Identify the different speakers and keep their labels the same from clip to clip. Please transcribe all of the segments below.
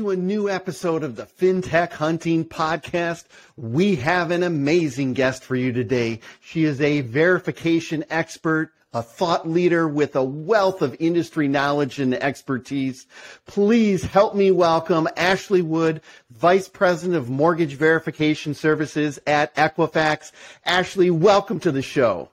Speaker 1: to a new episode of the FinTech Hunting Podcast. We have an amazing guest for you today. She is a verification expert, a thought leader with a wealth of industry knowledge and expertise. Please help me welcome Ashley Wood, Vice President of Mortgage Verification Services at Equifax. Ashley, welcome to the show.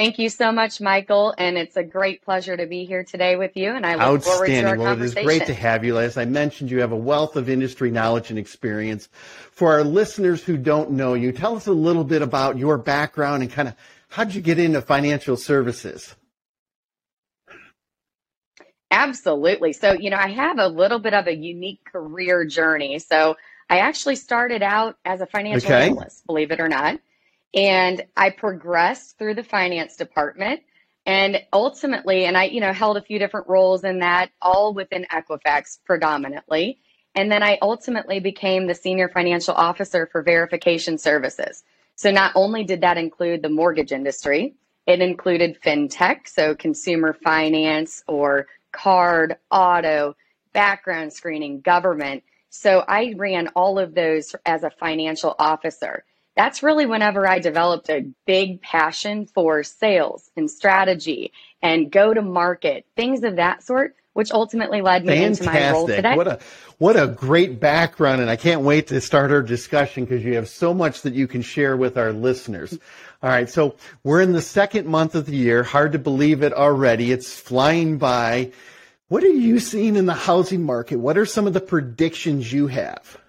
Speaker 2: Thank you so much, Michael. And it's a great pleasure to be here today with you. And I look forward to our
Speaker 1: well,
Speaker 2: conversation.
Speaker 1: It is great to have you. As I mentioned, you have a wealth of industry knowledge and experience. For our listeners who don't know you, tell us a little bit about your background and kind of how did you get into financial services?
Speaker 2: Absolutely. So, you know, I have a little bit of a unique career journey. So, I actually started out as a financial
Speaker 1: Okay.
Speaker 2: analyst, believe it or not. And I progressed through the finance department and ultimately, and I, you know, held a few different roles in that, all within Equifax predominantly. And then I ultimately became the senior financial officer for verification services. So not only did that include the mortgage industry, it included fintech, so consumer finance or card, auto, background screening, government. So I ran all of those as a financial officer. That's really whenever I developed a big passion for sales and strategy and go to market, things of that sort, which ultimately led me into my role today.
Speaker 1: What a what a great background and I can't wait to start our discussion because you have so much that you can share with our listeners. All right, so we're in the second month of the year. Hard to believe it already. It's flying by. What are you seeing in the housing market? What are some of the predictions you have?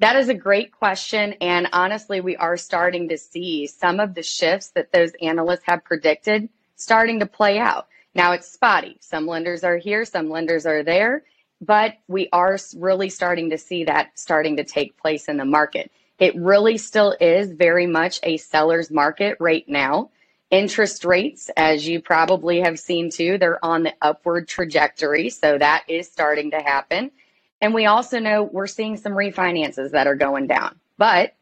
Speaker 2: That is a great question. And honestly, we are starting to see some of the shifts that those analysts have predicted starting to play out. Now it's spotty. Some lenders are here, some lenders are there, but we are really starting to see that starting to take place in the market. It really still is very much a seller's market right now. Interest rates, as you probably have seen too, they're on the upward trajectory. So that is starting to happen. And we also know we're seeing some refinances that are going down. But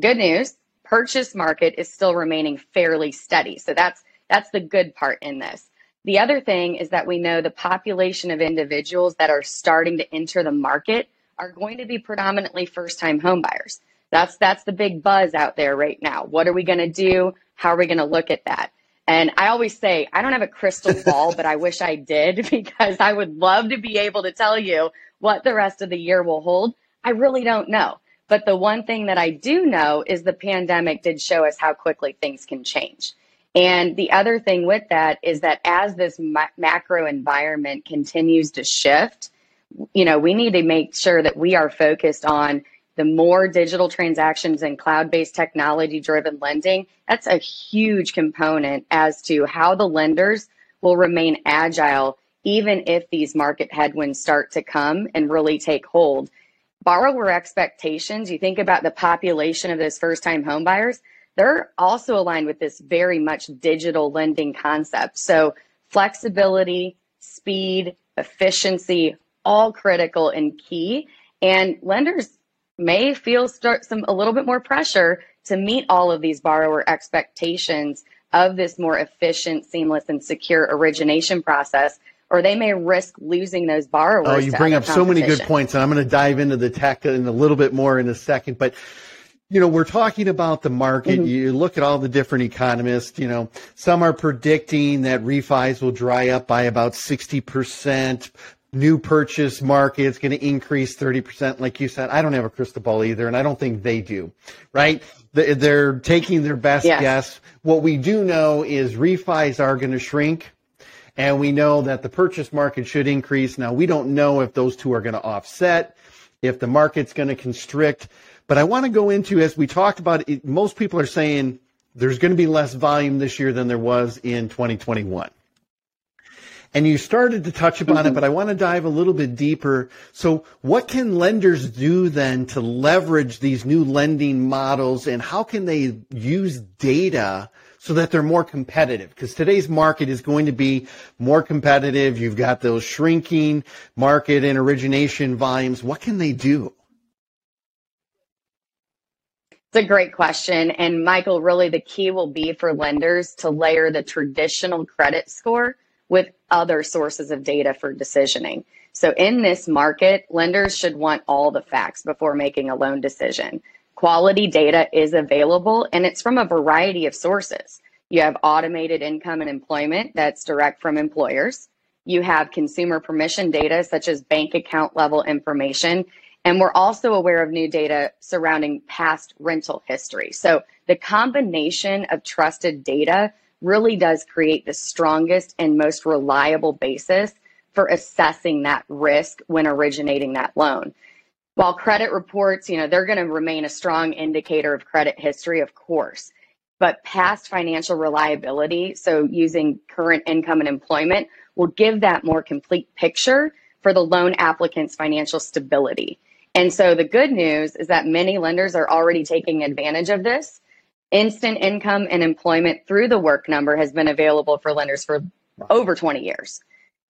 Speaker 2: good news, purchase market is still remaining fairly steady. So that's that's the good part in this. The other thing is that we know the population of individuals that are starting to enter the market are going to be predominantly first-time homebuyers. That's that's the big buzz out there right now. What are we going to do? How are we going to look at that? And I always say, I don't have a crystal ball, but I wish I did because I would love to be able to tell you what the rest of the year will hold. I really don't know. But the one thing that I do know is the pandemic did show us how quickly things can change. And the other thing with that is that as this ma- macro environment continues to shift, you know, we need to make sure that we are focused on the more digital transactions and cloud based technology driven lending. That's a huge component as to how the lenders will remain agile, even if these market headwinds start to come and really take hold. Borrower expectations, you think about the population of those first time homebuyers, they're also aligned with this very much digital lending concept. So, flexibility, speed, efficiency, all critical and key. And lenders may feel some a little bit more pressure to meet all of these borrower expectations of this more efficient, seamless, and secure origination process, or they may risk losing those borrowers.
Speaker 1: Oh, you bring up so many good points, and I'm going to dive into the tech in a little bit more in a second. But you know, we're talking about the market.
Speaker 2: Mm-hmm.
Speaker 1: You look at all the different economists. You know, some are predicting that refis will dry up by about 60 percent. New purchase market is going to increase 30%. Like you said, I don't have a crystal ball either, and I don't think they do, right? They- They're taking their best
Speaker 2: Yes.
Speaker 1: guess. What we do know is refis are going to shrink and we know that the purchase market should increase. Now, we don't know if those two are going to offset, if the market's going to constrict. But I want to go into, as we talked about, it, most people are saying there's going to be less volume this year than there was in 2021. And you started to touch upon it, mm-hmm. but I want to dive a little bit deeper. So what can lenders do then to leverage these new lending models and how can they use data so that they're more competitive? Because today's market is going to be more competitive. You've got those shrinking market and origination volumes. What can they do?
Speaker 2: It's a great question. And Michael, really the key will be for lenders to layer the traditional credit score with other sources of data for decisioning. So in this market, lenders should want all the facts before making a loan decision. Quality data is available and it's from a variety of sources. You have automated income and employment that's direct from employers. You have consumer permission data such as bank account level information. And we're also aware of new data surrounding past rental history. So the combination of trusted data really does create the strongest and most reliable basis for assessing that risk when originating that loan. While credit reports, you know, they're going to remain a strong indicator of credit history, of course, but past financial reliability, so using current income and employment, will give that more complete picture for the loan applicant's financial stability. And so the good news is that many lenders are already taking advantage of this Instant income and employment through the work number has been available for lenders for over 20 years.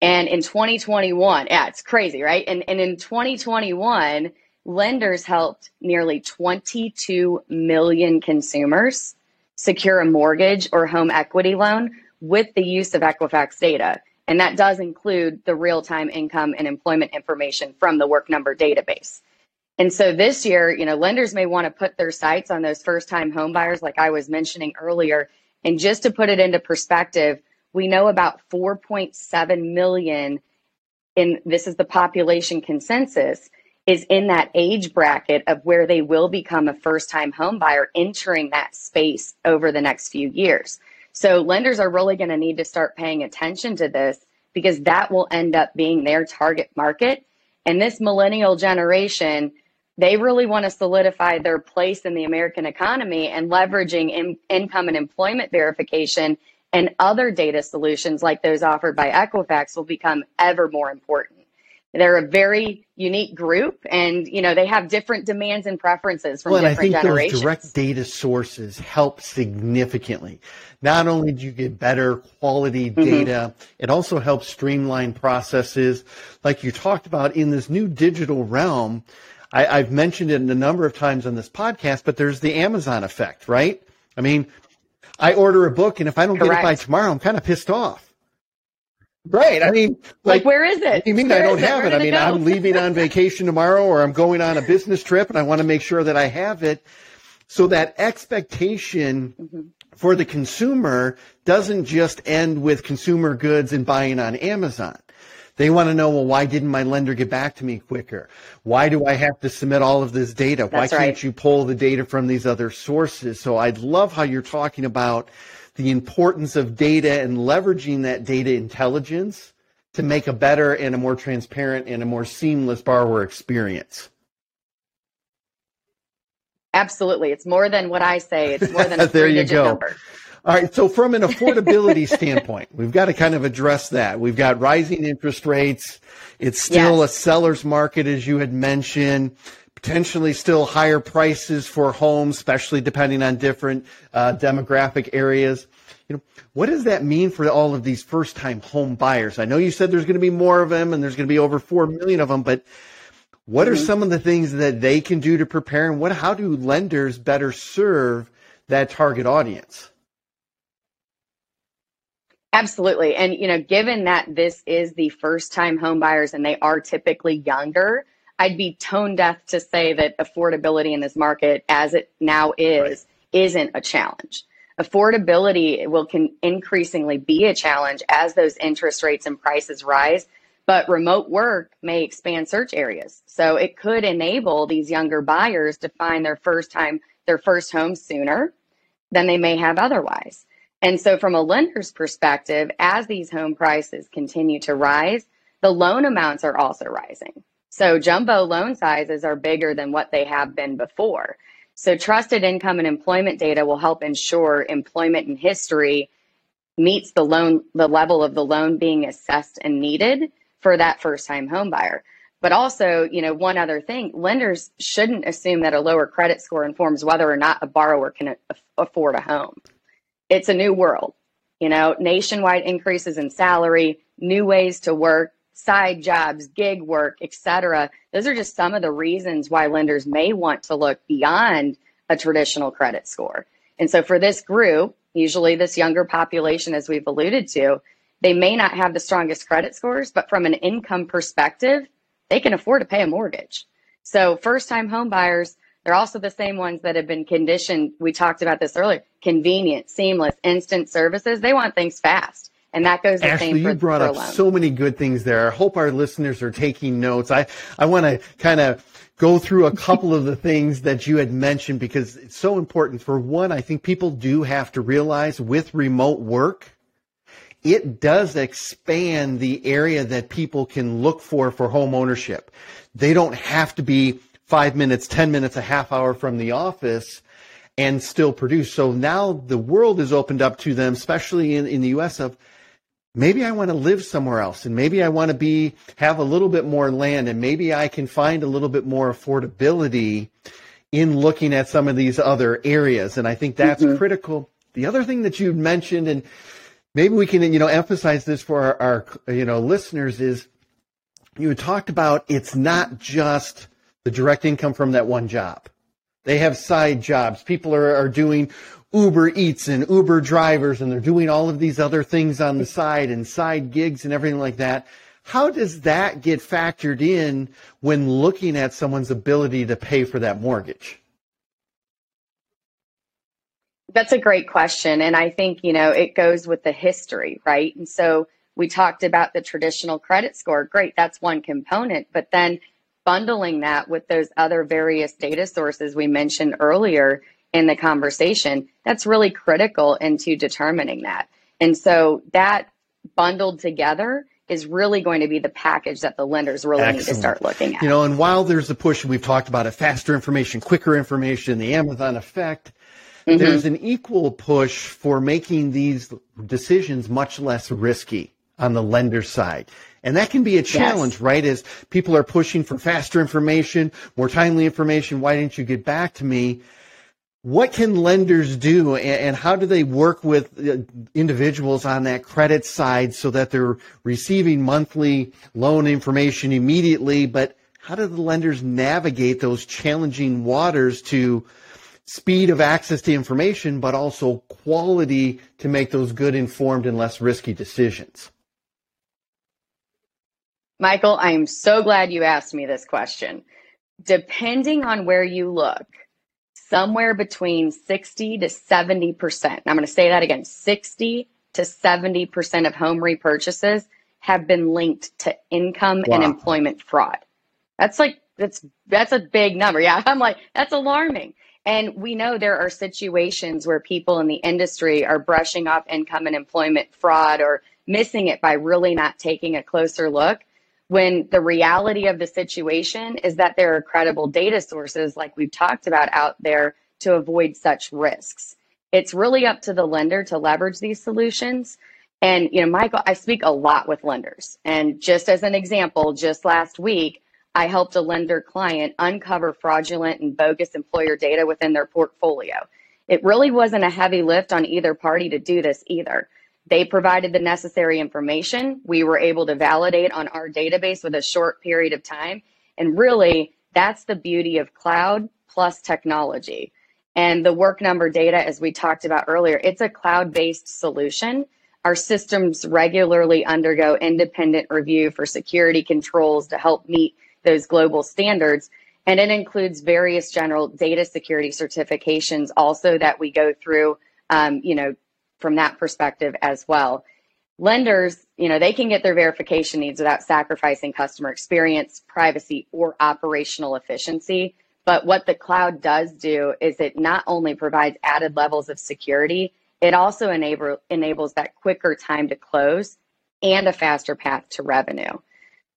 Speaker 2: And in 2021, yeah, it's crazy, right? And, and in 2021, lenders helped nearly 22 million consumers secure a mortgage or home equity loan with the use of Equifax data. And that does include the real time income and employment information from the work number database. And so this year, you know, lenders may want to put their sights on those first time home buyers, like I was mentioning earlier. And just to put it into perspective, we know about 4.7 million in this is the population consensus is in that age bracket of where they will become a first time home buyer entering that space over the next few years. So lenders are really going to need to start paying attention to this because that will end up being their target market. And this millennial generation, they really want to solidify their place in the American economy and leveraging in, income and employment verification and other data solutions like those offered by Equifax will become ever more important. They're a very unique group and you know they have different demands and preferences from
Speaker 1: well,
Speaker 2: different
Speaker 1: I think
Speaker 2: generations.
Speaker 1: Those direct data sources help significantly. Not only do you get better quality mm-hmm. data, mm-hmm. it also helps streamline processes like you talked about in this new digital realm I, have mentioned it a number of times on this podcast, but there's the Amazon effect, right? I mean, I order a book, and if I don't Correct. get it by tomorrow, I'm kind of pissed off. Right. I mean,
Speaker 2: like, like where is it?
Speaker 1: You mean
Speaker 2: where
Speaker 1: I don't have it? I mean, I'm leaving on vacation tomorrow, or I'm going on a business trip, and I want to make sure that I have it. So that expectation mm-hmm. for the consumer doesn't just end with consumer goods and buying on Amazon. They want to know, well, why didn't my lender get back to me quicker? Why do I have to submit all of this data? That's why can't right. you pull the data from these other sources? So I love how you're talking about the importance of data and leveraging that data intelligence to make a better and a more transparent and a more seamless borrower experience.
Speaker 2: Absolutely. It's more than what I say. It's more than a there you go. number.
Speaker 1: All right. So from an affordability standpoint, we've got to kind of address that. We've got rising interest rates. It's still yes. a seller's market, as you had mentioned. Potentially still higher prices for homes, especially depending on different uh, demographic areas. You know, what does that mean for all of these first-time home buyers? I know you said there's going to be more of them, and there's going to be over four million of them, but what are mm-hmm. some of the things that they can do to prepare, and what? How do lenders better serve that target audience?
Speaker 2: Absolutely. And, you know, given that this is the first time home buyers and they are typically younger, I'd be tone deaf to say that affordability in this market, as it now is, right. isn't a challenge. Affordability will can increasingly be a challenge as those interest rates and prices rise, but remote work may expand search areas. So it could enable these younger buyers to find their first time, their first home sooner than they may have otherwise. And so, from a lender's perspective, as these home prices continue to rise, the loan amounts are also rising. So, jumbo loan sizes are bigger than what they have been before. So, trusted income and employment data will help ensure employment and history meets the loan, the level of the loan being assessed and needed for that first time home buyer. But also, you know, one other thing, lenders shouldn't assume that a lower credit score informs whether or not a borrower can afford a home it's a new world. You know, nationwide increases in salary, new ways to work, side jobs, gig work, etc. Those are just some of the reasons why lenders may want to look beyond a traditional credit score. And so for this group, usually this younger population, as we've alluded to, they may not have the strongest credit scores, but from an income perspective, they can afford to pay a mortgage. So first time home buyers, they're also the same ones that have been conditioned. We talked about this earlier convenient, seamless, instant services. They want things fast. And that goes the
Speaker 1: Ashley,
Speaker 2: same for,
Speaker 1: you brought up so many good things there. I hope our listeners are taking notes. I, I want to kind of go through a couple of the things that you had mentioned because it's so important. For one, I think people do have to realize with remote work, it does expand the area that people can look for for home ownership. They don't have to be five minutes, 10 minutes, a half hour from the office and still produce. So now the world is opened up to them, especially in, in the US of maybe I want to live somewhere else and maybe I want to be, have a little bit more land and maybe I can find a little bit more affordability in looking at some of these other areas. And I think that's mm-hmm. critical. The other thing that you mentioned, and maybe we can, you know, emphasize this for our, our you know, listeners is you talked about it's not just the direct income from that one job. They have side jobs. People are, are doing Uber Eats and Uber drivers, and they're doing all of these other things on the side and side gigs and everything like that. How does that get factored in when looking at someone's ability to pay for that mortgage?
Speaker 2: That's a great question. And I think, you know, it goes with the history, right? And so we talked about the traditional credit score. Great, that's one component. But then bundling that with those other various data sources we mentioned earlier in the conversation, that's really critical into determining that. And so that bundled together is really going to be the package that the lenders really Excellent. need to start looking at.
Speaker 1: You know, and while there's a push, we've talked about it, faster information, quicker information, the Amazon effect, mm-hmm. there's an equal push for making these decisions much less risky on the lender side. And that can be a challenge, yes. right? As people are pushing for faster information, more timely information. Why didn't you get back to me? What can lenders do and how do they work with uh, individuals on that credit side so that they're receiving monthly loan information immediately? But how do the lenders navigate those challenging waters to speed of access to information, but also quality to make those good informed and less risky decisions?
Speaker 2: Michael, I am so glad you asked me this question. Depending on where you look, somewhere between 60 to 70%, I'm going to say that again 60 to 70% of home repurchases have been linked to income wow. and employment fraud. That's like, that's, that's a big number. Yeah. I'm like, that's alarming. And we know there are situations where people in the industry are brushing off income and employment fraud or missing it by really not taking a closer look when the reality of the situation is that there are credible data sources like we've talked about out there to avoid such risks. It's really up to the lender to leverage these solutions. And, you know, Michael, I speak a lot with lenders. And just as an example, just last week, I helped a lender client uncover fraudulent and bogus employer data within their portfolio. It really wasn't a heavy lift on either party to do this either. They provided the necessary information. We were able to validate on our database with a short period of time. And really, that's the beauty of cloud plus technology. And the work number data, as we talked about earlier, it's a cloud based solution. Our systems regularly undergo independent review for security controls to help meet those global standards. And it includes various general data security certifications also that we go through, um, you know, from that perspective as well. Lenders, you know, they can get their verification needs without sacrificing customer experience, privacy, or operational efficiency. But what the cloud does do is it not only provides added levels of security, it also enable, enables that quicker time to close and a faster path to revenue.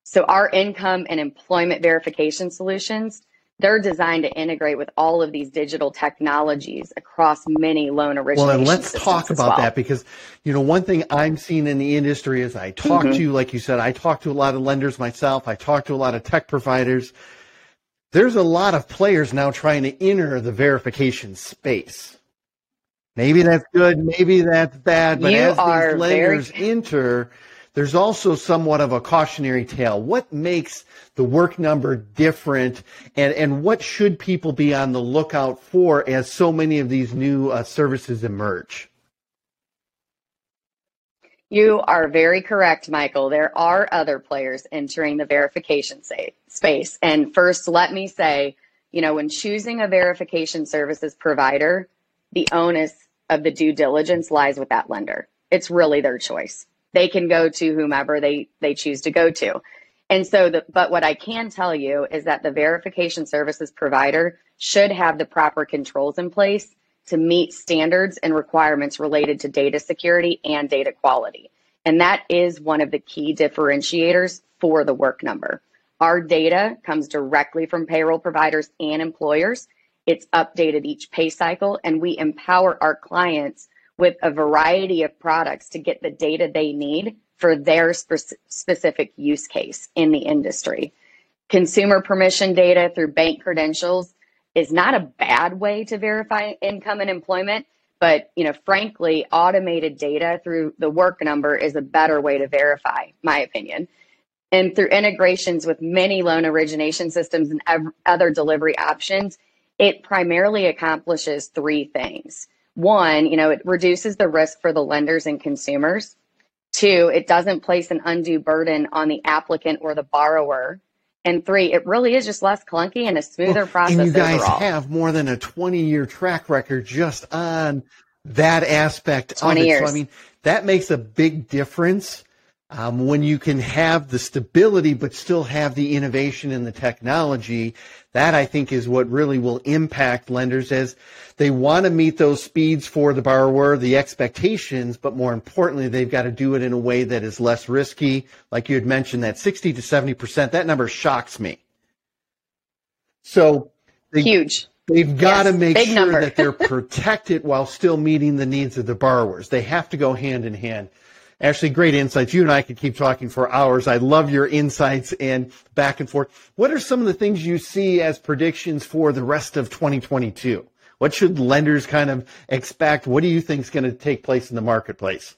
Speaker 2: So our income and employment verification solutions they're designed to integrate with all of these digital technologies across many loan origination
Speaker 1: Well, and let's talk about well. that because, you know, one thing I'm seeing in the industry is I talk mm-hmm. to, like you said, I talk to a lot of lenders myself. I talk to a lot of tech providers. There's a lot of players now trying to enter the verification space. Maybe that's good, maybe that's bad, but you as these lenders very... enter, there's also somewhat of a cautionary tale. What makes the work number different and, and what should people be on the lookout for as so many of these new uh, services emerge?
Speaker 2: You are very correct, Michael. There are other players entering the verification space. And first, let me say, you know, when choosing a verification services provider, the onus of the due diligence lies with that lender. It's really their choice. They can go to whomever they, they choose to go to. And so, the, but what I can tell you is that the verification services provider should have the proper controls in place to meet standards and requirements related to data security and data quality. And that is one of the key differentiators for the work number. Our data comes directly from payroll providers and employers. It's updated each pay cycle, and we empower our clients with a variety of products to get the data they need for their spe- specific use case in the industry. Consumer permission data through bank credentials is not a bad way to verify income and employment, but you know, frankly, automated data through the work number is a better way to verify, my opinion. And through integrations with many loan origination systems and ev- other delivery options, it primarily accomplishes three things. One, you know, it reduces the risk for the lenders and consumers. Two, it doesn't place an undue burden on the applicant or the borrower. And three, it really is just less clunky and a smoother well, process.
Speaker 1: And you guys
Speaker 2: overall.
Speaker 1: have more than a 20 year track record just on that aspect
Speaker 2: 20
Speaker 1: of it.
Speaker 2: Years.
Speaker 1: So, I mean, that makes a big difference um, when you can have the stability but still have the innovation and the technology, that I think is what really will impact lenders as they want to meet those speeds for the borrower, the expectations, but more importantly, they've got to do it in a way that is less risky. Like you had mentioned, that 60 to 70%, that number shocks me. So
Speaker 2: they, huge.
Speaker 1: They've got yes, to make sure that they're protected while still meeting the needs of the borrowers. They have to go hand in hand. Ashley, great insights. You and I could keep talking for hours. I love your insights and back and forth. What are some of the things you see as predictions for the rest of 2022? What should lenders kind of expect? What do you think is going to take place in the marketplace?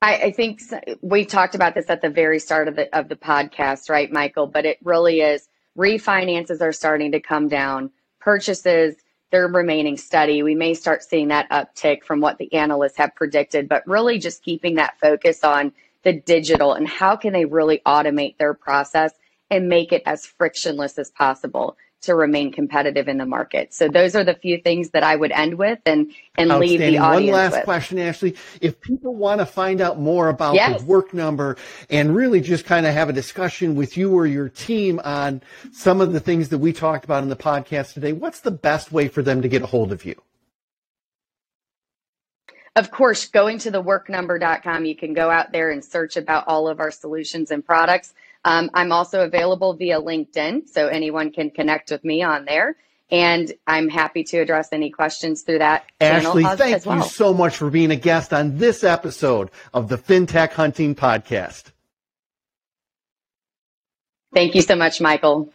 Speaker 2: I, I think we talked about this at the very start of the of the podcast, right, Michael? But it really is refinances are starting to come down. Purchases they're remaining study. We may start seeing that uptick from what the analysts have predicted, but really just keeping that focus on the digital and how can they really automate their process and make it as frictionless as possible to remain competitive in the market. So those are the few things that I would end with and and leave the audience with.
Speaker 1: One last
Speaker 2: with.
Speaker 1: question, Ashley. If people want to find out more about yes. the work number and really just kind of have a discussion with you or your team on some of the things that we talked about in the podcast today, what's the best way for them to get a hold of you?
Speaker 2: Of course, going to the worknumber.com, you can go out there and search about all of our solutions and products. Um, I'm also available via LinkedIn, so anyone can connect with me on there. And I'm happy to address any questions through that.
Speaker 1: Ashley,
Speaker 2: thank
Speaker 1: well. you so much for being a guest on this episode of the FinTech Hunting Podcast.
Speaker 2: Thank you so much, Michael.